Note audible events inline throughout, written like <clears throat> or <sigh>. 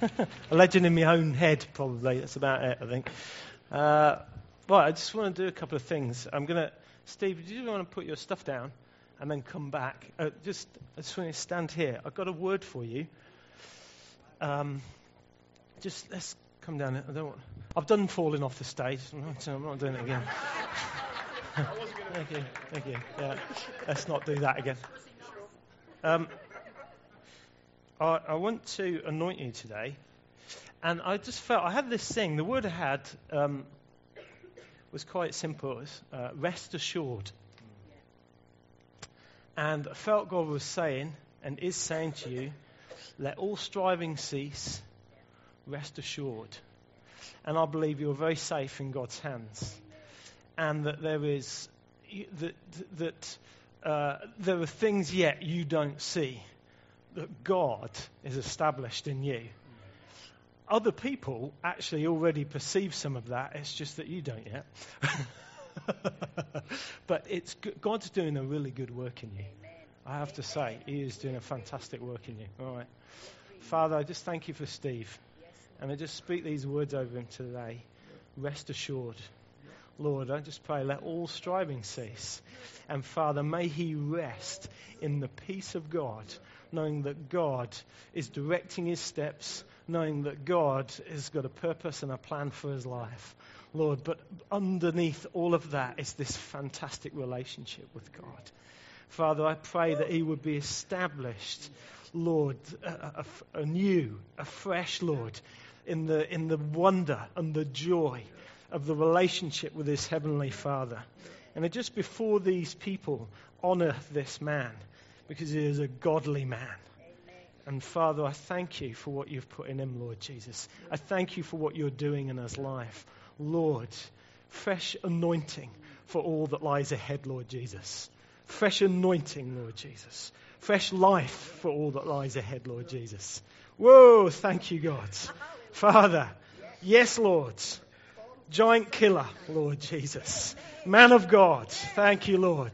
<laughs> A legend in my own head, probably. That's about it, I think. Uh, well, I just want to do a couple of things. I'm going to, Steve, do you want to put your stuff down and then come back? Uh, just, I just want to stand here. I've got a word for you. Um, just let's come down. I don't want, I've done falling off the stage. <laughs> I'm not doing it again. <laughs> thank you, thank you. Yeah, let's not do that again. Um, I, I, want to anoint you today, and I just felt I had this thing. The word I had um, was quite simple: was, uh, rest assured. And I felt God was saying, and is saying to you, let all striving cease, rest assured. And I believe you're very safe in God's hands, and that there is that that uh, there are things yet you don't see that God is established in you. Other people actually already perceive some of that. It's just that you don't yet. <laughs> but it's God's doing a really good work in you. I have to say, He is doing a fantastic work in you. All right. Father, I just thank you for Steve. And I just speak these words over him today. Rest assured. Lord, I just pray, let all striving cease. And Father, may he rest in the peace of God knowing that God is directing his steps, knowing that God has got a purpose and a plan for his life. Lord, but underneath all of that is this fantastic relationship with God. Father, I pray that he would be established, Lord, anew, afresh, Lord, in the, in the wonder and the joy of the relationship with his heavenly Father. And just before these people honor this man, because he is a godly man. Amen. And Father, I thank you for what you've put in him, Lord Jesus. I thank you for what you're doing in his life. Lord, fresh anointing for all that lies ahead, Lord Jesus. Fresh anointing, Lord Jesus. Fresh life for all that lies ahead, Lord Jesus. Whoa, thank you, God. Father, yes, Lord. Giant killer, Lord Jesus. Man of God, thank you, Lord.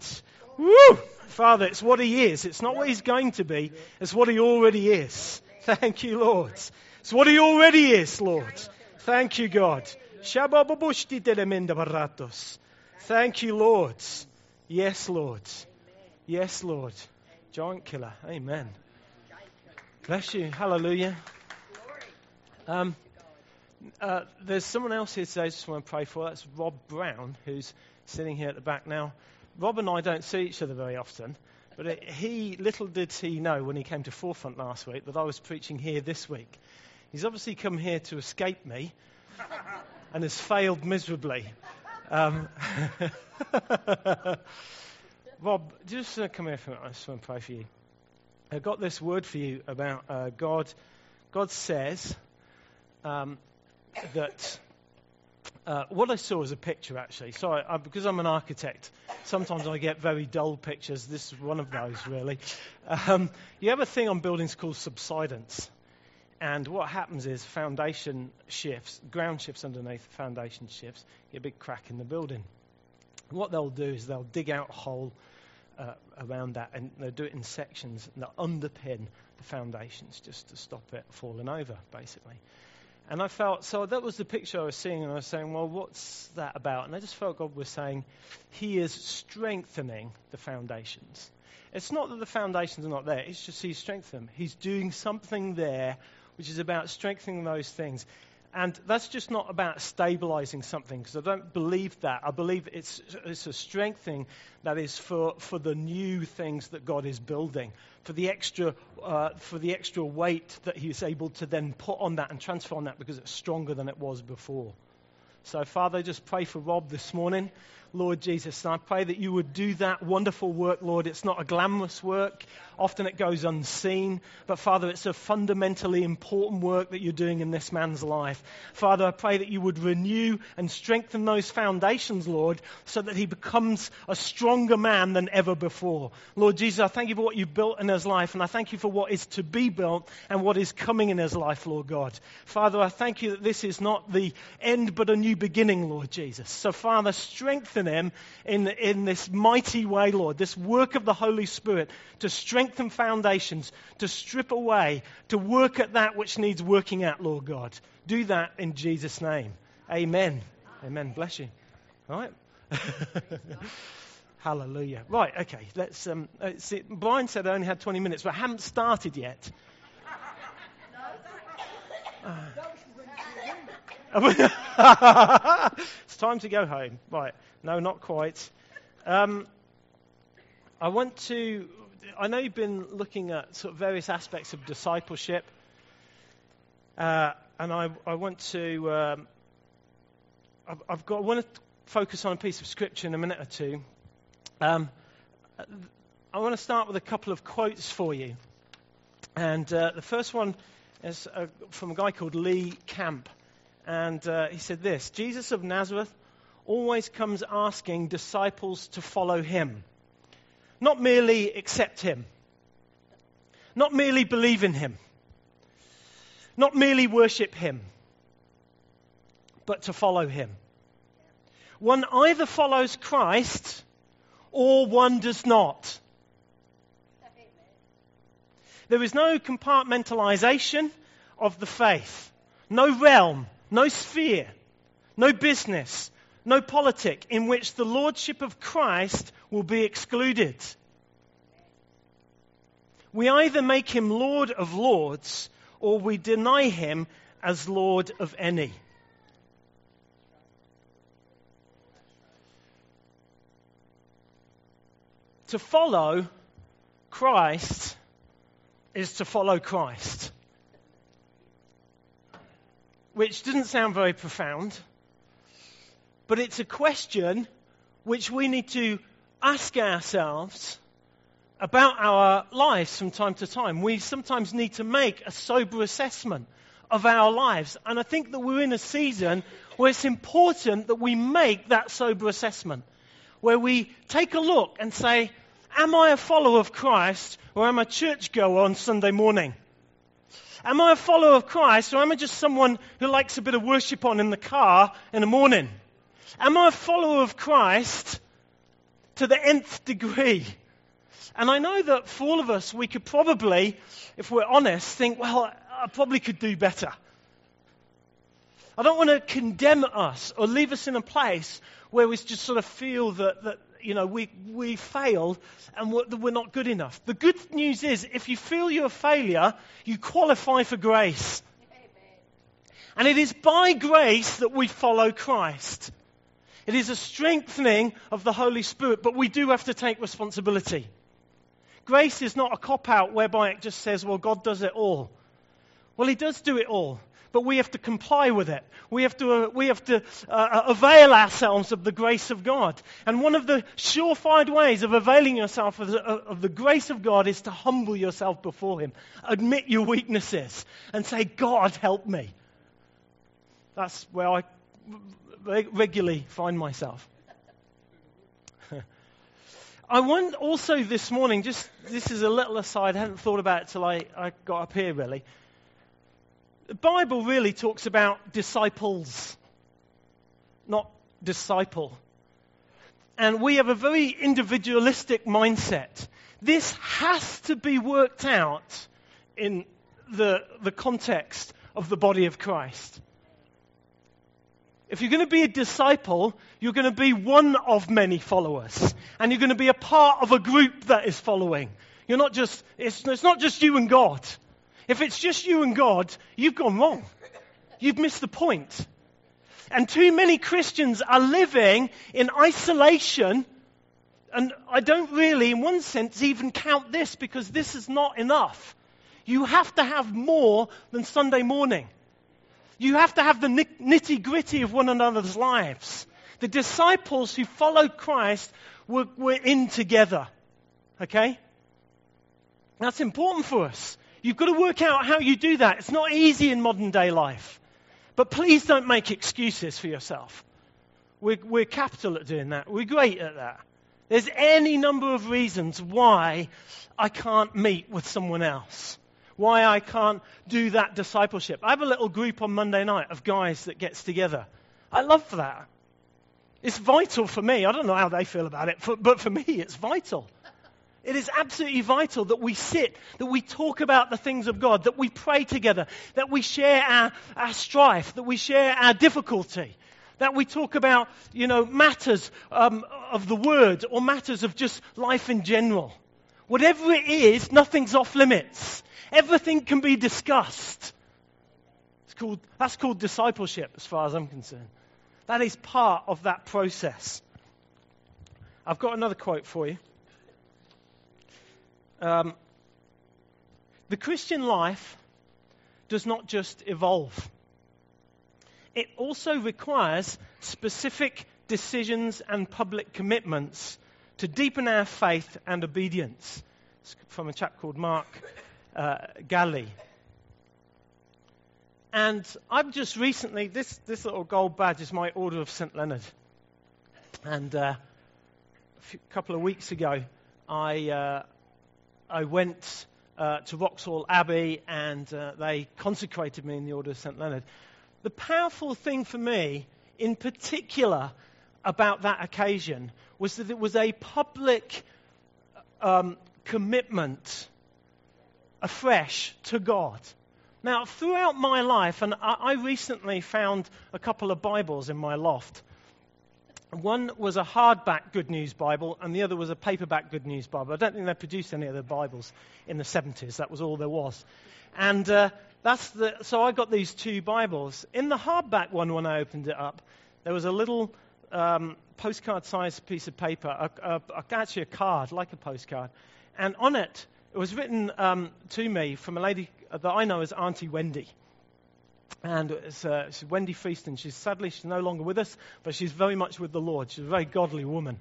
Woo! Father, it's what He is. It's not what He's going to be, it's what He already is. Thank you, Lord. It's what He already is, Lord. Thank you, God. Thank you, Lord. Yes, Lord. Yes, Lord. Giant killer. Amen. Bless you. Hallelujah. Um, uh, there's someone else here today I just want to pray for. That's Rob Brown, who's sitting here at the back now. Rob and I don't see each other very often, but it, he, little did he know when he came to Forefront last week that I was preaching here this week. He's obviously come here to escape me <laughs> and has failed miserably. Um, <laughs> Rob, just uh, come here for a minute. I just want to pray for you. I've got this word for you about uh, God. God says um, that uh, what I saw was a picture, actually. So, I, because I'm an architect, sometimes I get very dull pictures. This is one of those, really. Um, you have a thing on buildings called subsidence. And what happens is foundation shifts, ground shifts underneath, foundation shifts, you get a big crack in the building. What they'll do is they'll dig out a hole uh, around that and they'll do it in sections and they'll underpin the foundations just to stop it falling over, basically. And I felt, so that was the picture I was seeing, and I was saying, well, what's that about? And I just felt God was saying, He is strengthening the foundations. It's not that the foundations are not there, it's just He's strengthening them. He's doing something there which is about strengthening those things. And that's just not about stabilizing something, because I don't believe that. I believe it's, it's a strengthening that is for, for the new things that God is building, for the, extra, uh, for the extra weight that He's able to then put on that and transform that because it's stronger than it was before. So, Father, just pray for Rob this morning. Lord Jesus. And I pray that you would do that wonderful work, Lord. It's not a glamorous work. Often it goes unseen. But Father, it's a fundamentally important work that you're doing in this man's life. Father, I pray that you would renew and strengthen those foundations, Lord, so that he becomes a stronger man than ever before. Lord Jesus, I thank you for what you've built in his life. And I thank you for what is to be built and what is coming in his life, Lord God. Father, I thank you that this is not the end but a new beginning, Lord Jesus. So, Father, strengthen him in, in this mighty way, Lord, this work of the Holy Spirit to strengthen foundations, to strip away, to work at that which needs working at, Lord God. Do that in Jesus' name. Amen. Amen. Bless you. All right. <laughs> Hallelujah. Right, okay. Let's. Um, uh, see, Brian said I only had 20 minutes, but I haven't started yet. <laughs> <laughs> it's time to go home. Right. No, not quite. Um, I want to. I know you've been looking at sort of various aspects of discipleship, uh, and I, I, want to. Um, I've, I've, got. I want to focus on a piece of scripture in a minute or two. Um, I want to start with a couple of quotes for you, and uh, the first one is uh, from a guy called Lee Camp. And uh, he said this Jesus of Nazareth always comes asking disciples to follow him, not merely accept him, not merely believe in him, not merely worship him, but to follow him. One either follows Christ or one does not. There is no compartmentalization of the faith, no realm, no sphere, no business, no politic in which the lordship of Christ will be excluded. We either make him Lord of lords or we deny him as Lord of any. To follow Christ is to follow Christ which doesn't sound very profound, but it's a question which we need to ask ourselves about our lives from time to time. We sometimes need to make a sober assessment of our lives. And I think that we're in a season where it's important that we make that sober assessment, where we take a look and say, Am I a follower of Christ or am I a churchgoer on Sunday morning? Am I a follower of Christ or am I just someone who likes a bit of worship on in the car in the morning? Am I a follower of Christ to the nth degree? And I know that for all of us, we could probably, if we're honest, think, well, I probably could do better. I don't want to condemn us or leave us in a place where we just sort of feel that, that you know, we, we failed and we're, we're not good enough. The good news is, if you feel you're a failure, you qualify for grace. And it is by grace that we follow Christ. It is a strengthening of the Holy Spirit, but we do have to take responsibility. Grace is not a cop out whereby it just says, well, God does it all. Well, He does do it all but we have to comply with it. We have to, uh, we have to uh, uh, avail ourselves of the grace of God. And one of the surefire ways of availing yourself of the, uh, of the grace of God is to humble yourself before Him, admit your weaknesses, and say, God, help me. That's where I regularly find myself. <laughs> I want also this morning, just this is a little aside, I hadn't thought about it till I, I got up here really. The Bible really talks about disciples, not disciple. And we have a very individualistic mindset. This has to be worked out in the, the context of the body of Christ. If you're going to be a disciple, you're going to be one of many followers. And you're going to be a part of a group that is following. You're not just, it's, it's not just you and God. If it's just you and God, you've gone wrong. You've missed the point. And too many Christians are living in isolation. And I don't really, in one sense, even count this because this is not enough. You have to have more than Sunday morning. You have to have the nitty gritty of one another's lives. The disciples who followed Christ were, were in together. Okay? That's important for us. You've got to work out how you do that. It's not easy in modern day life. But please don't make excuses for yourself. We're, we're capital at doing that. We're great at that. There's any number of reasons why I can't meet with someone else. Why I can't do that discipleship. I have a little group on Monday night of guys that gets together. I love that. It's vital for me. I don't know how they feel about it, but for me, it's vital. It is absolutely vital that we sit, that we talk about the things of God, that we pray together, that we share our, our strife, that we share our difficulty, that we talk about, you know, matters um, of the word or matters of just life in general. Whatever it is, nothing's off limits. Everything can be discussed. It's called, that's called discipleship, as far as I'm concerned. That is part of that process. I've got another quote for you. Um, the Christian life does not just evolve, it also requires specific decisions and public commitments to deepen our faith and obedience. It's from a chap called Mark uh, Galli. And I've just recently, this, this little gold badge is my Order of St. Leonard. And uh, a few, couple of weeks ago, I, uh, I went uh, to Wroxall Abbey and uh, they consecrated me in the Order of St. Leonard. The powerful thing for me, in particular, about that occasion was that it was a public um, commitment afresh to God. Now, throughout my life, and I, recently found a couple of Bibles in my loft. One was a hardback Good News Bible, and the other was a paperback Good News Bible. I don't think they produced any other Bibles in the 70s. That was all there was. And uh, that's the, so I got these two Bibles. In the hardback one, when I opened it up, there was a little um, postcard-sized piece of paper, a, a, actually a card, like a postcard, and on it, it was written um, to me from a lady that I know as Auntie Wendy. And it's, uh, Wendy Feaston. She's sadly she's no longer with us, but she's very much with the Lord. She's a very godly woman.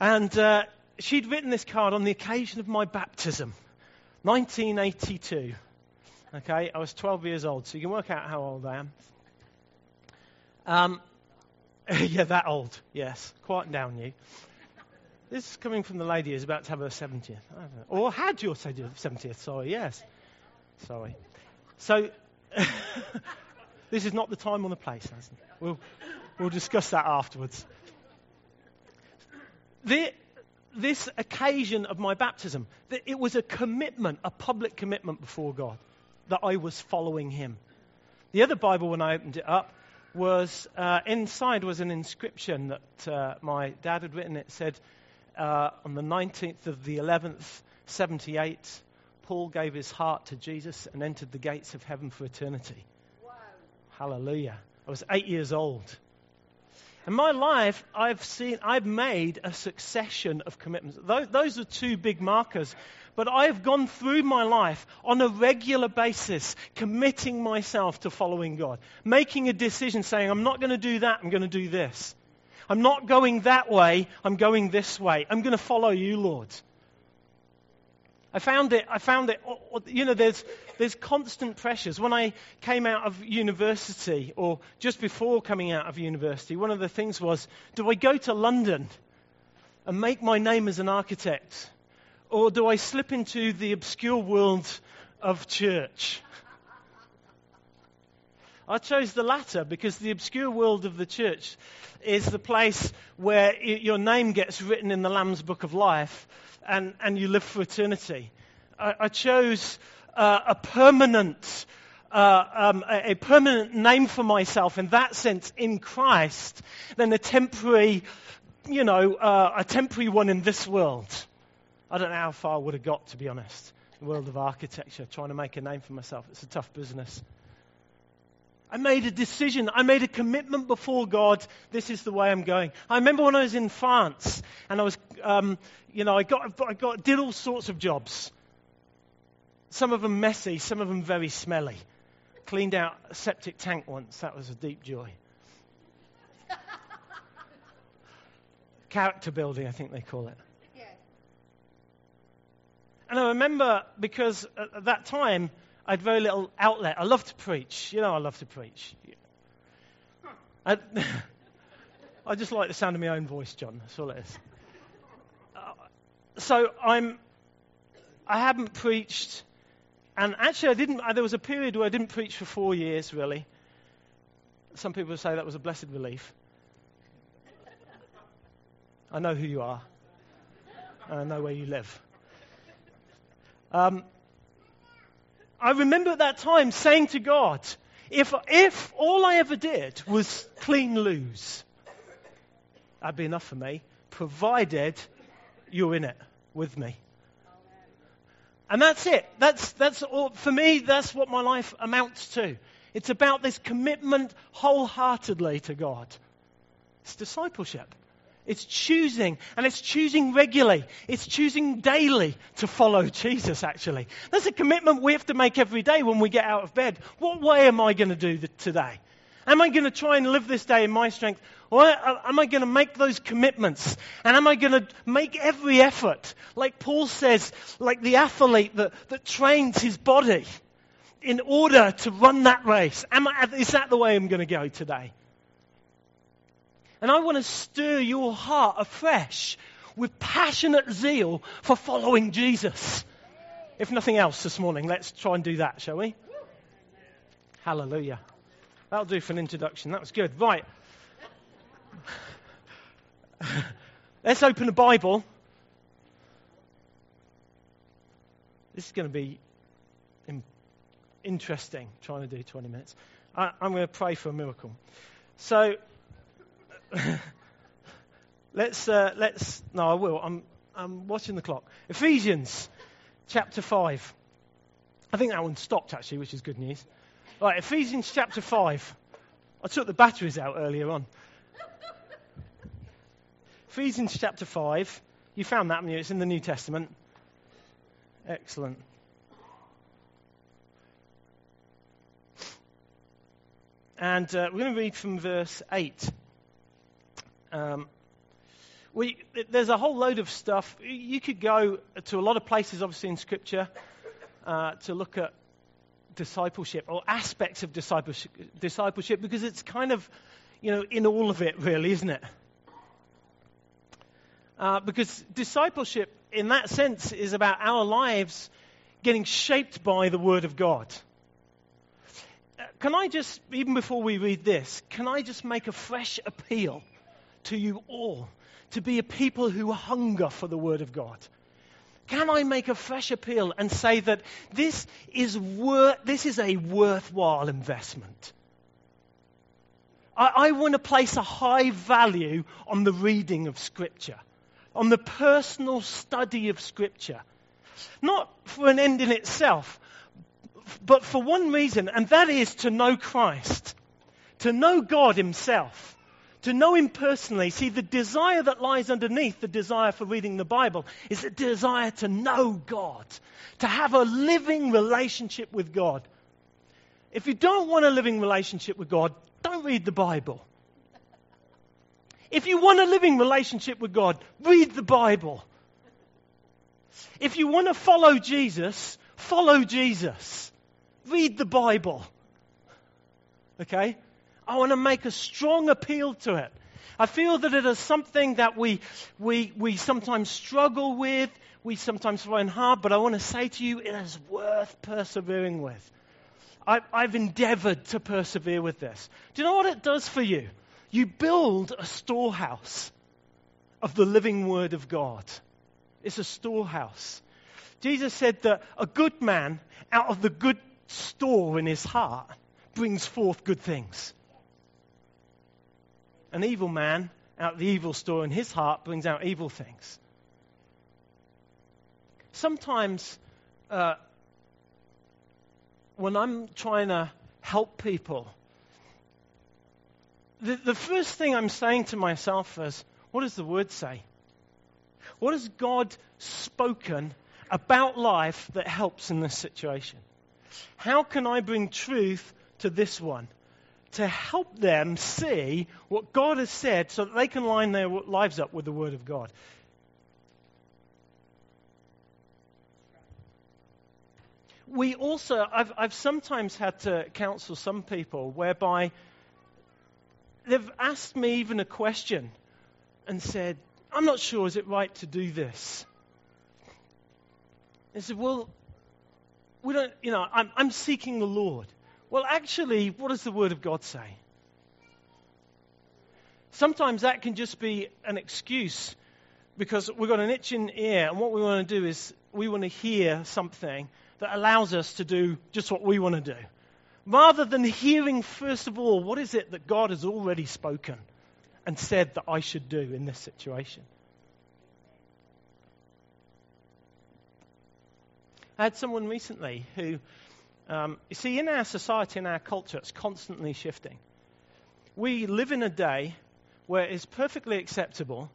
And uh, she'd written this card on the occasion of my baptism, 1982. Okay, I was 12 years old, so you can work out how old I am. Um, <laughs> yeah, that old. Yes, quieten down, you. This is coming from the lady who's about to have her 70th. Or had your 70th, sorry, yes. Sorry. So, <laughs> this is not the time or the place. We'll, we'll discuss that afterwards. The, this occasion of my baptism, it was a commitment, a public commitment before God, that I was following Him. The other Bible, when I opened it up, was uh, inside was an inscription that uh, my dad had written. It said, uh, on the 19th of the 11th, 78, Paul gave his heart to Jesus and entered the gates of heaven for eternity. Wow. Hallelujah. I was eight years old. In my life, I've seen, I've made a succession of commitments. Those, those are two big markers. But I have gone through my life on a regular basis, committing myself to following God, making a decision saying, I'm not going to do that, I'm going to do this. I'm not going that way, I'm going this way. I'm going to follow you, Lord. I found it, I found it, you know, there's, there's constant pressures. When I came out of university, or just before coming out of university, one of the things was do I go to London and make my name as an architect? Or do I slip into the obscure world of church? I chose the latter because the obscure world of the church is the place where your name gets written in the Lamb's Book of Life and, and you live for eternity. I, I chose uh, a permanent, uh, um, a, a, permanent name for myself in that sense in Christ than a temporary, you know, uh, a temporary one in this world. I don't know how far I would have got, to be honest. The world of architecture, trying to make a name for myself. It's a tough business. I made a decision. I made a commitment before God. This is the way I'm going. I remember when I was in France and I was, um, you know, I got, I got, did all sorts of jobs. Some of them messy, some of them very smelly. Cleaned out a septic tank once. That was a deep joy. <laughs> Character building, I think they call it. And I remember because at that time, I had very little outlet. I love to preach. You know, I love to preach. I, <laughs> I just like the sound of my own voice, John. That's all it is. Uh, so I'm, I haven't preached, and actually, I didn't. There was a period where I didn't preach for four years, really. Some people say that was a blessed relief. I know who you are. And I know where you live. Um, I remember at that time saying to God, if, if all I ever did was clean loos, that'd be enough for me, provided you're in it with me. And that's it. That's, that's all, for me, that's what my life amounts to. It's about this commitment wholeheartedly to God. It's discipleship. It's choosing, and it's choosing regularly. It's choosing daily to follow Jesus, actually. That's a commitment we have to make every day when we get out of bed. What way am I going to do today? Am I going to try and live this day in my strength? Or uh, am I going to make those commitments? And am I going to make every effort, like Paul says, like the athlete that, that trains his body in order to run that race? Am I, is that the way I'm going to go today? And I want to stir your heart afresh with passionate zeal for following Jesus. If nothing else this morning, let's try and do that, shall we? Hallelujah. That'll do for an introduction. That was good. Right. <laughs> let's open the Bible. This is going to be interesting, trying to do 20 minutes. I, I'm going to pray for a miracle. So, <laughs> let's, uh, let's, no, I will. I'm, I'm watching the clock. Ephesians chapter 5. I think that one stopped actually, which is good news. Right, Ephesians chapter 5. I took the batteries out earlier on. <laughs> Ephesians chapter 5. You found that, haven't you? It's in the New Testament. Excellent. And uh, we're going to read from verse 8. Um, we, there's a whole load of stuff. You could go to a lot of places, obviously, in Scripture uh, to look at discipleship or aspects of discipleship, discipleship because it's kind of, you know, in all of it, really, isn't it? Uh, because discipleship, in that sense, is about our lives getting shaped by the Word of God. Uh, can I just, even before we read this, can I just make a fresh appeal? To you all to be a people who hunger for the Word of God. Can I make a fresh appeal and say that this is, wor- this is a worthwhile investment? I, I want to place a high value on the reading of Scripture, on the personal study of Scripture. Not for an end in itself, but for one reason, and that is to know Christ, to know God Himself to know Him personally. See, the desire that lies underneath the desire for reading the Bible is a desire to know God, to have a living relationship with God. If you don't want a living relationship with God, don't read the Bible. If you want a living relationship with God, read the Bible. If you want to follow Jesus, follow Jesus. Read the Bible. Okay? I want to make a strong appeal to it. I feel that it is something that we, we, we sometimes struggle with, we sometimes find hard, but I want to say to you, it is worth persevering with. I, I've endeavored to persevere with this. Do you know what it does for you? You build a storehouse of the living Word of God. It's a storehouse. Jesus said that a good man out of the good store in his heart brings forth good things an evil man out of the evil store in his heart brings out evil things. Sometimes, uh, when I'm trying to help people, the, the first thing I'm saying to myself is, what does the word say? What has God spoken about life that helps in this situation? How can I bring truth to this one? To help them see what God has said so that they can line their lives up with the Word of God. We also, I've, I've sometimes had to counsel some people whereby they've asked me even a question and said, I'm not sure, is it right to do this? I said, Well, we don't, you know, I'm, I'm seeking the Lord. Well, actually, what does the Word of God say? Sometimes that can just be an excuse because we've got an itching ear, and what we want to do is we want to hear something that allows us to do just what we want to do. Rather than hearing, first of all, what is it that God has already spoken and said that I should do in this situation. I had someone recently who, um, you see, in our society, in our culture, it's constantly shifting. We live in a day where it's perfectly acceptable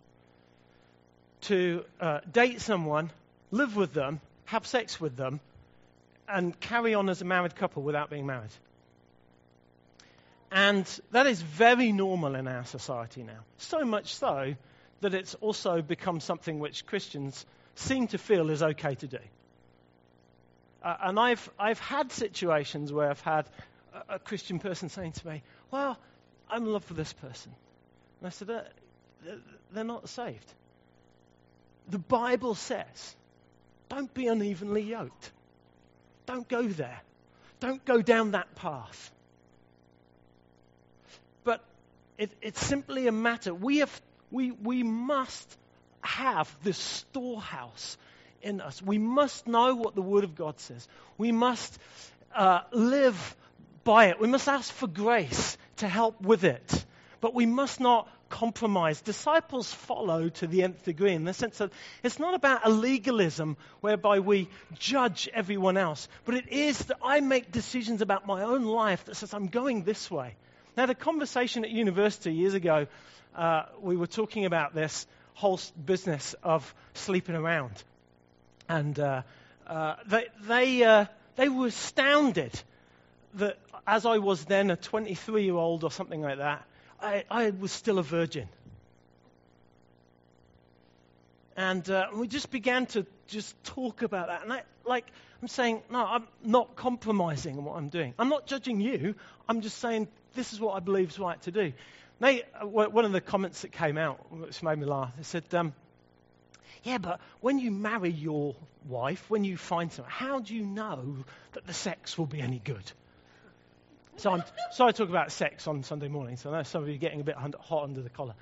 to uh, date someone, live with them, have sex with them, and carry on as a married couple without being married. And that is very normal in our society now. So much so that it's also become something which Christians seem to feel is okay to do. Uh, and I've, I've had situations where I've had a, a, Christian person saying to me, Well, I'm in love with this person. And I said, uh, They're not saved. The Bible says, Don't be unevenly yoked. Don't go there. Don't go down that path. But it, it's simply a matter. We, have, we, we must have this storehouse in us. We must know what the Word of God says. We must uh, live by it. We must ask for grace to help with it. But we must not compromise. Disciples follow to the nth degree in the sense that it's not about a legalism whereby we judge everyone else, but it is that I make decisions about my own life that says I'm going this way. Now, the conversation at university years ago, uh, we were talking about this whole business of sleeping around. And uh, uh, they, they, uh, they were astounded that as I was then a 23 year old or something like that, I, I was still a virgin. And uh, we just began to just talk about that. And I, like, I'm saying, no, I'm not compromising on what I'm doing. I'm not judging you. I'm just saying this is what I believe is right to do. They, uh, one of the comments that came out, which made me laugh, they said, um, yeah, but when you marry your wife, when you find someone, how do you know that the sex will be any good? So I'm talk about sex on Sunday morning, so I know some of you are getting a bit hot under the collar.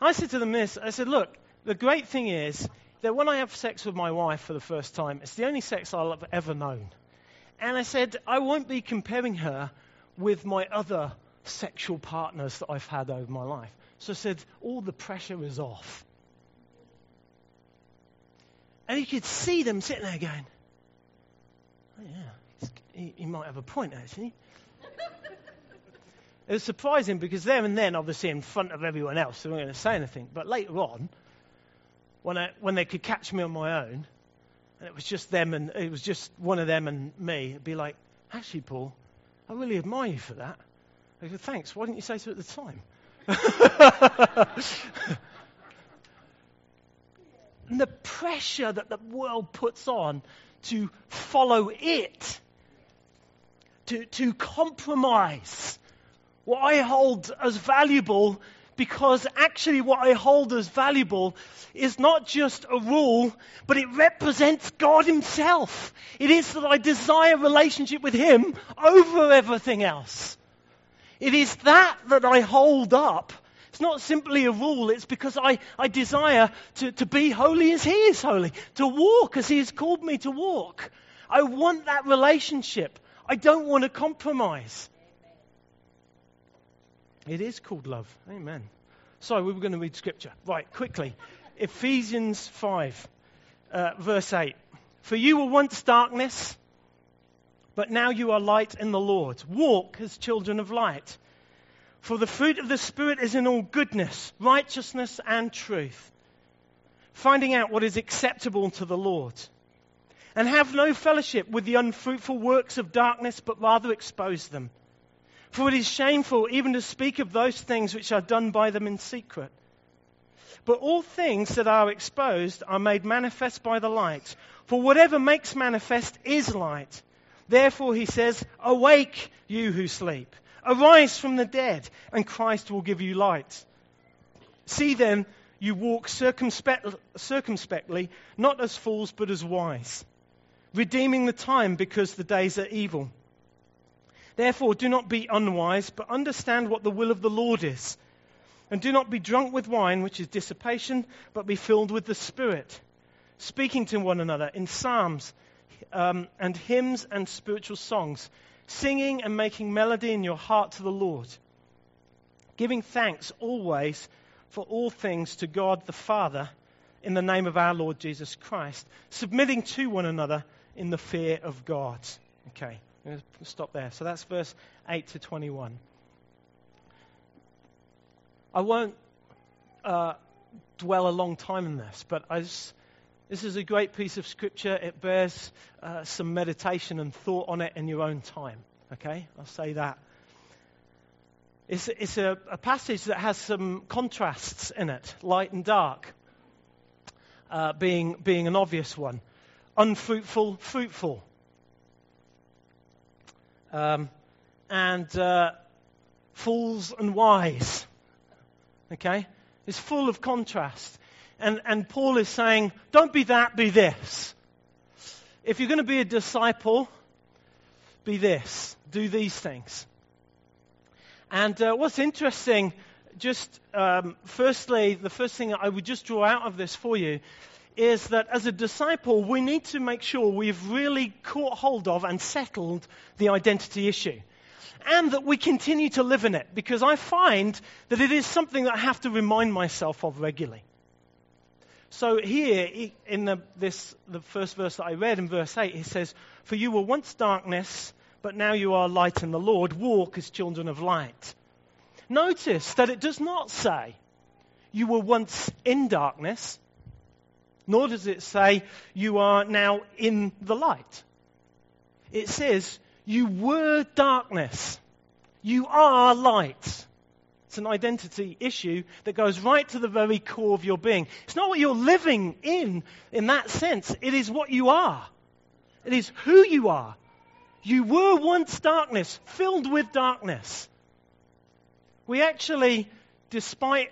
I said to them this I said, look, the great thing is that when I have sex with my wife for the first time, it's the only sex I'll have ever known. And I said, I won't be comparing her with my other sexual partners that I've had over my life. So I said, all the pressure is off. And you could see them sitting there going, oh, yeah, he, he might have a point, actually. <laughs> it was surprising because there and then, obviously, in front of everyone else, they weren't going to say anything. But later on, when, I, when they could catch me on my own, and it was just them and it was just one of them and me, it'd be like, actually, Paul, I really admire you for that. I go, thanks. Why didn't you say so at the time? <laughs> and the pressure that the world puts on to follow it, to, to compromise what I hold as valuable because actually what I hold as valuable is not just a rule, but it represents God Himself. It is that I desire relationship with Him over everything else. It is that that I hold up. It's not simply a rule, it's because I, I desire to, to be holy as He is holy, to walk as He has called me to walk. I want that relationship. I don't want to compromise. It is called love. Amen. So we were going to read scripture. Right, quickly. Ephesians 5, uh, verse 8. For you were once darkness, but now you are light in the Lord. Walk as children of light. For the fruit of the Spirit is in all goodness, righteousness, and truth. Finding out what is acceptable to the Lord. And have no fellowship with the unfruitful works of darkness, but rather expose them. For it is shameful even to speak of those things which are done by them in secret. But all things that are exposed are made manifest by the light. For whatever makes manifest is light. Therefore, he says, Awake, you who sleep. Arise from the dead, and Christ will give you light. See then, you walk circumspect, circumspectly, not as fools, but as wise, redeeming the time because the days are evil. Therefore, do not be unwise, but understand what the will of the Lord is. And do not be drunk with wine, which is dissipation, but be filled with the Spirit, speaking to one another in psalms um, and hymns and spiritual songs, singing and making melody in your heart to the Lord, giving thanks always for all things to God the Father in the name of our Lord Jesus Christ, submitting to one another in the fear of God. Okay, I'm going to stop there. So that's verse 8 to 21. I won't uh, dwell a long time in this, but I just, this is a great piece of scripture. It bears uh, some meditation and thought on it in your own time. Okay, I'll say that. It's, it's a, a passage that has some contrasts in it, light and dark, uh, being, being an obvious one. Unfruitful, fruitful. Um, and uh, fools and wise. Okay? It's full of contrast. And, and Paul is saying, don't be that, be this. If you're going to be a disciple, be this. Do these things. And uh, what's interesting, just um, firstly, the first thing I would just draw out of this for you is that as a disciple, we need to make sure we've really caught hold of and settled the identity issue and that we continue to live in it because I find that it is something that I have to remind myself of regularly. So here in the, this, the first verse that I read in verse 8, it says, For you were once darkness, but now you are light in the Lord. Walk as children of light. Notice that it does not say, You were once in darkness, nor does it say, You are now in the light. It says, you were darkness. You are light. It's an identity issue that goes right to the very core of your being. It's not what you're living in, in that sense. It is what you are. It is who you are. You were once darkness, filled with darkness. We actually, despite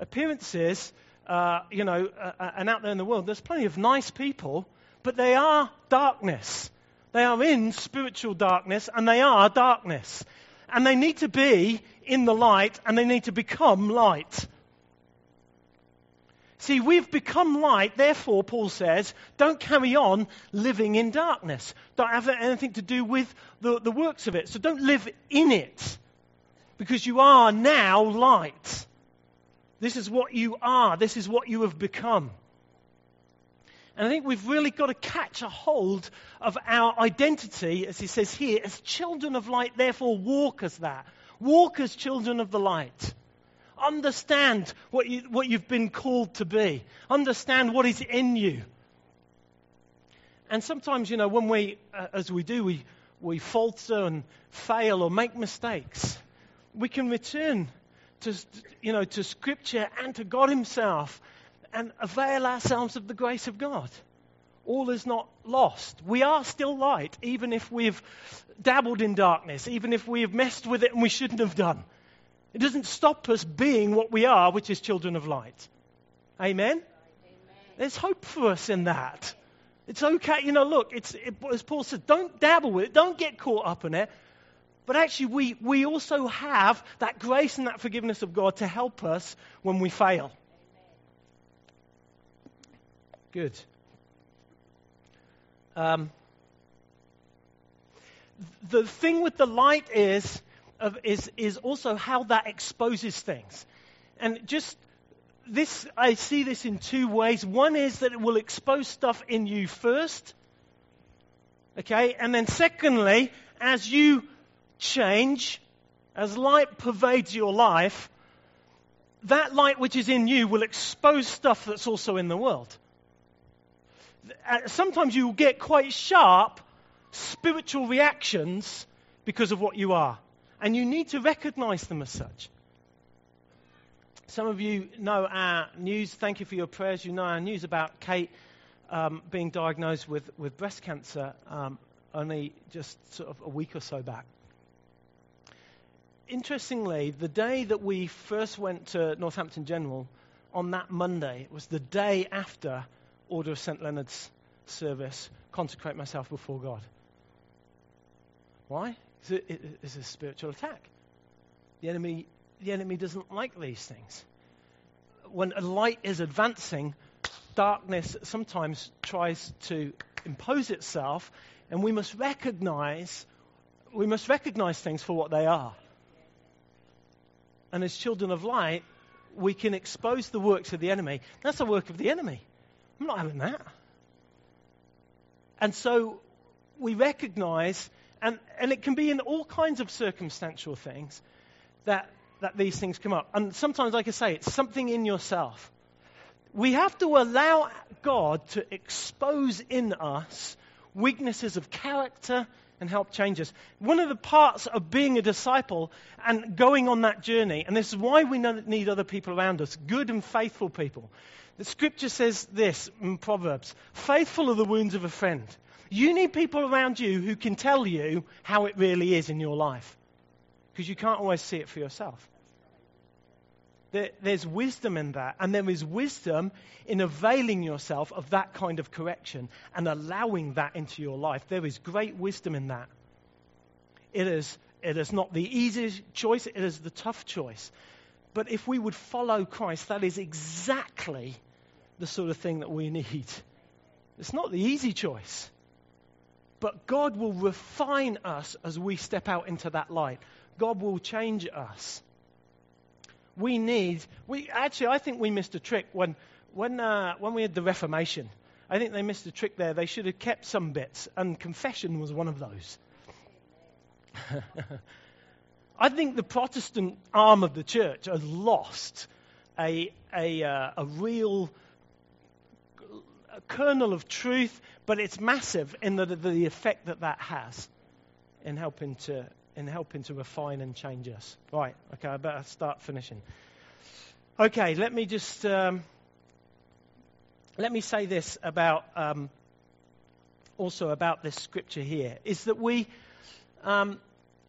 appearances, uh, you know, uh, uh and out there in the world, there's plenty of nice people, but they are darkness. They are in spiritual darkness and they are darkness. And they need to be in the light and they need to become light. See, we've become light, therefore, Paul says, don't carry on living in darkness. Don't have anything to do with the, the works of it. So don't live in it because you are now light. This is what you are, this is what you have become. And I think we've really got to catch a hold of our identity, as he says here, as children of light, therefore walk as that. Walk as children of the light. Understand what, you, what you've been called to be. Understand what is in you. And sometimes, you know, when we, uh, as we do, we, we falter and fail or make mistakes, we can return to, you know, to Scripture and to God Himself and avail ourselves of the grace of God. All is not lost. We are still light, even if we've dabbled in darkness, even if we have messed with it and we shouldn't have done. It doesn't stop us being what we are, which is children of light. Amen? Amen. There's hope for us in that. It's okay. You know, look, it's, it, as Paul said, don't dabble with it, don't get caught up in it. But actually, we, we also have that grace and that forgiveness of God to help us when we fail. Good. Um, the thing with the light is, of, is, is also how that exposes things. And just this, I see this in two ways. One is that it will expose stuff in you first. Okay? And then secondly, as you change, as light pervades your life, that light which is in you will expose stuff that's also in the world. Uh, sometimes you will get quite sharp spiritual reactions because of what you are. And you need to recognize them as such. Some of you know our news. Thank you for your prayers. You know our news about Kate um, being diagnosed with, with breast cancer um, only just sort of a week or so back. Interestingly, the day that we first went to Northampton General, on that Monday, it was the day after Order of St. Leonard's service, consecrate myself before God. Why? It's a, spiritual attack. The enemy the enemy doesn't like these things. When a light is advancing, darkness sometimes tries to impose itself, and we must recognize we must recognize things for what they are. And as children of light, we can expose the works of the enemy. That's the work of the enemy. I'm not having that. And so we recognize, and, and it can be in all kinds of circumstantial things that, that these things come up. And sometimes, like I say, it's something in yourself. We have to allow God to expose in us weaknesses of character and help change us. One of the parts of being a disciple and going on that journey, and this is why we need other people around us, good and faithful people. The scripture says this in Proverbs faithful are the wounds of a friend. You need people around you who can tell you how it really is in your life because you can't always see it for yourself. There, there's wisdom in that, and there is wisdom in availing yourself of that kind of correction and allowing that into your life. There is great wisdom in that. It is, it is not the easy choice, it is the tough choice. But if we would follow Christ, that is exactly the sort of thing that we need. It's not the easy choice. But God will refine us as we step out into that light. God will change us we need, we, actually, I think we missed a trick when, when, uh, when we had the Reformation. I think they missed a trick there. They should have kept some bits, and confession was one of those. <laughs> I think the Protestant arm of the church has lost a, a, uh, a real kernel of truth, but it's massive in the, the effect that that has in helping to in helping to refine and change us. Right, okay, I better start finishing. Okay, let me just um, let me say this about um, also about this scripture here is that we um,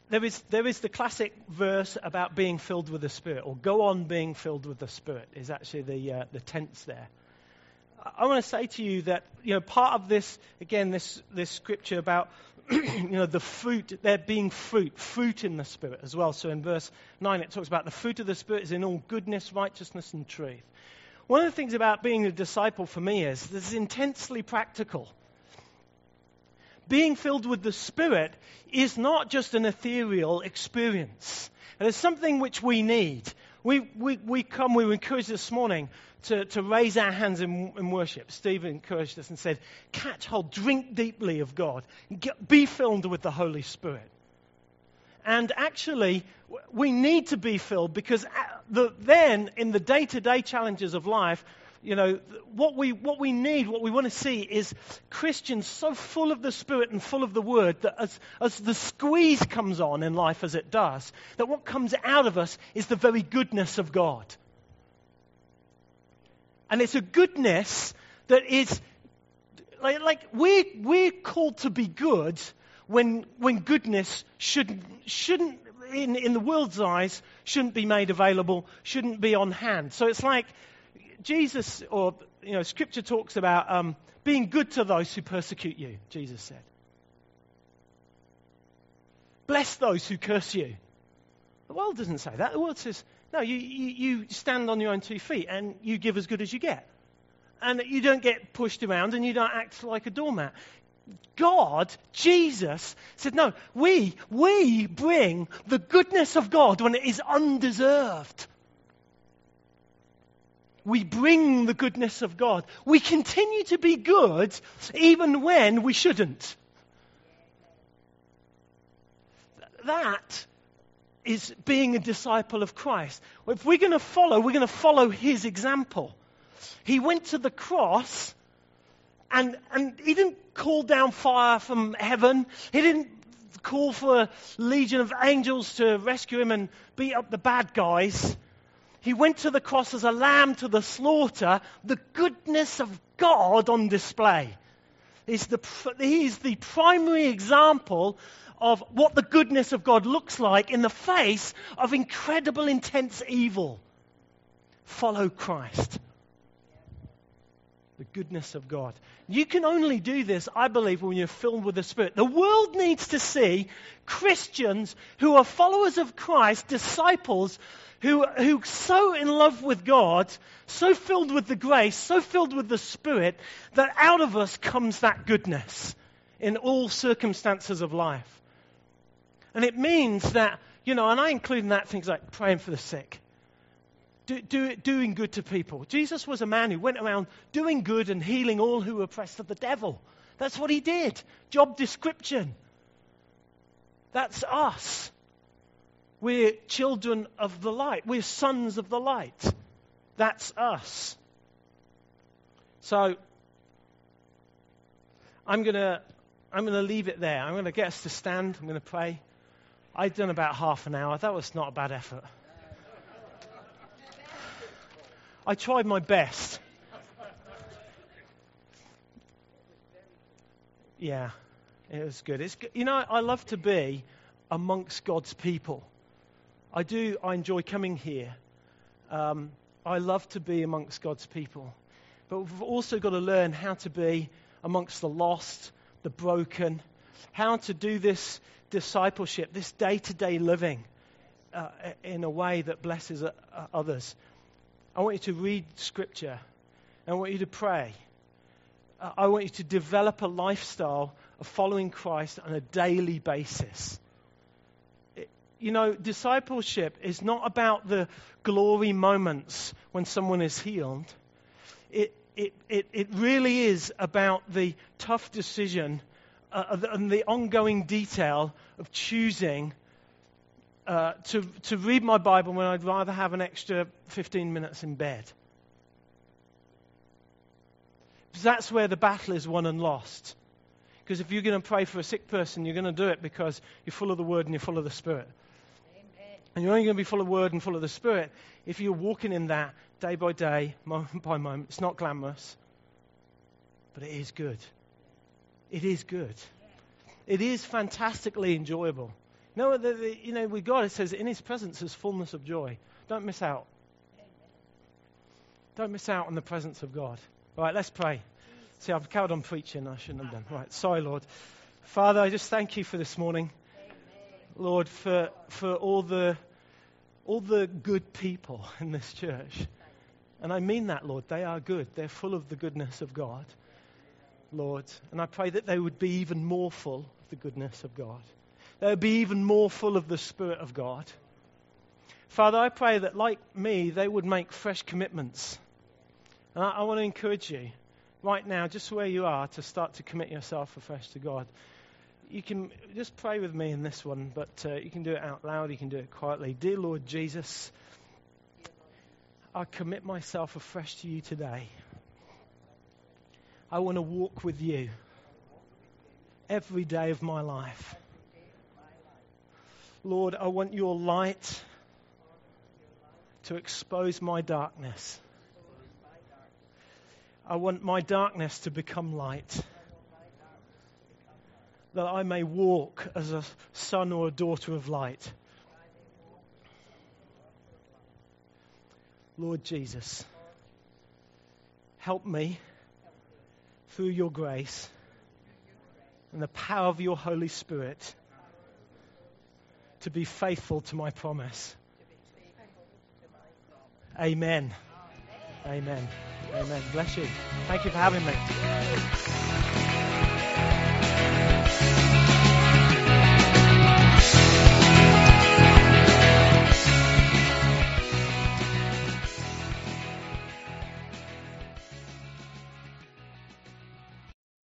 there is there is the classic verse about being filled with the Spirit, or go on being filled with the Spirit is actually the uh, the tense there. I want to say to you that you know part of this again this this scripture about <clears throat> you know, the fruit, there being fruit, fruit in the Spirit as well. So in verse 9, it talks about the fruit of the Spirit is in all goodness, righteousness, and truth. One of the things about being a disciple for me is this is intensely practical. Being filled with the Spirit is not just an ethereal experience. It is something which we need. We, we, we come, we were encouraged this morning to, to raise our hands in, in worship. Stephen encouraged us and said, Catch hold, drink deeply of God, get, be filled with the Holy Spirit. And actually, we need to be filled because uh, the, then, in the day to day challenges of life, you know, what we, what we need, what we want to see is Christians so full of the Spirit and full of the Word that as, as the squeeze comes on in life as it does, that what comes out of us is the very goodness of God. And it's a goodness that is, like, like we're, we're called to be good when, when goodness shouldn't, shouldn't in, in the world's eyes, shouldn't be made available, shouldn't be on hand. So it's like Jesus, or, you know, Scripture talks about um, being good to those who persecute you, Jesus said. Bless those who curse you. The world doesn't say that. The world says, no, you, you, you stand on your own two feet and you give as good as you get. And you don't get pushed around and you don't act like a doormat. God, Jesus, said, no, we, we bring the goodness of God when it is undeserved. We bring the goodness of God. We continue to be good even when we shouldn't. That is being a disciple of Christ. If we're going to follow, we're going to follow his example. He went to the cross and, and he didn't call down fire from heaven. He didn't call for a legion of angels to rescue him and beat up the bad guys. He went to the cross as a lamb to the slaughter, the goodness of God on display. He's the, he's the primary example of what the goodness of God looks like in the face of incredible, intense evil. Follow Christ. The goodness of God. You can only do this, I believe, when you're filled with the Spirit. The world needs to see Christians who are followers of Christ, disciples, who, who so in love with God, so filled with the grace, so filled with the Spirit, that out of us comes that goodness in all circumstances of life. And it means that, you know, and I include in that things like praying for the sick, do, do, doing good to people. Jesus was a man who went around doing good and healing all who were oppressed of the devil. That's what he did. Job description. That's us. We're children of the light. We're sons of the light. That's us. So, I'm going to I'm going to leave it there. I'm going to get us to stand. I'm going to pray. I've done about half an hour. That was not a bad effort. I tried my best. Yeah, it was good. It's good. You know, I love to be amongst God's people. I do. I enjoy coming here. Um, I love to be amongst God's people. But we've also got to learn how to be amongst the lost, the broken, how to do this discipleship, this day to day living uh, in a way that blesses uh, others. I want you to read Scripture. I want you to pray. Uh, I want you to develop a lifestyle of following Christ on a daily basis. It, you know, discipleship is not about the glory moments when someone is healed. It, it, it, it really is about the tough decision uh, and the ongoing detail of choosing uh, to, to read my Bible when I'd rather have an extra 15 minutes in bed. Because that's where the battle is won and lost. Because if you're going to pray for a sick person, you're going to do it because you're full of the Word and you're full of the Spirit. Amen. And you're only going to be full of Word and full of the Spirit if you're walking in that day by day, moment <laughs> by moment. It's not glamorous, but it is good. It is good. It is fantastically enjoyable. No, the, the, you know, with God, it says, in His presence is fullness of joy. Don't miss out. Don't miss out on the presence of God. All right, let's pray. See, I've carried on preaching. I shouldn't have done. Right, sorry, Lord. Father, I just thank you for this morning. Lord, for, for all, the, all the good people in this church. And I mean that, Lord. They are good. They're full of the goodness of God, Lord. And I pray that they would be even more full of the goodness of God they would be even more full of the Spirit of God. Father, I pray that, like me, they would make fresh commitments. And I, I want to encourage you right now, just where you are, to start to commit yourself afresh to God. You can just pray with me in this one, but uh, you can do it out loud, you can do it quietly. Dear Lord Jesus, I commit myself afresh to you today. I want to walk with you every day of my life. Lord, I want your light to expose my darkness. I want my darkness to become light. That I may walk as a son or a daughter of light. Lord Jesus, help me through your grace and the power of your Holy Spirit to be faithful to my promise. Amen. Amen. Amen. Bless you. Thank you for having me.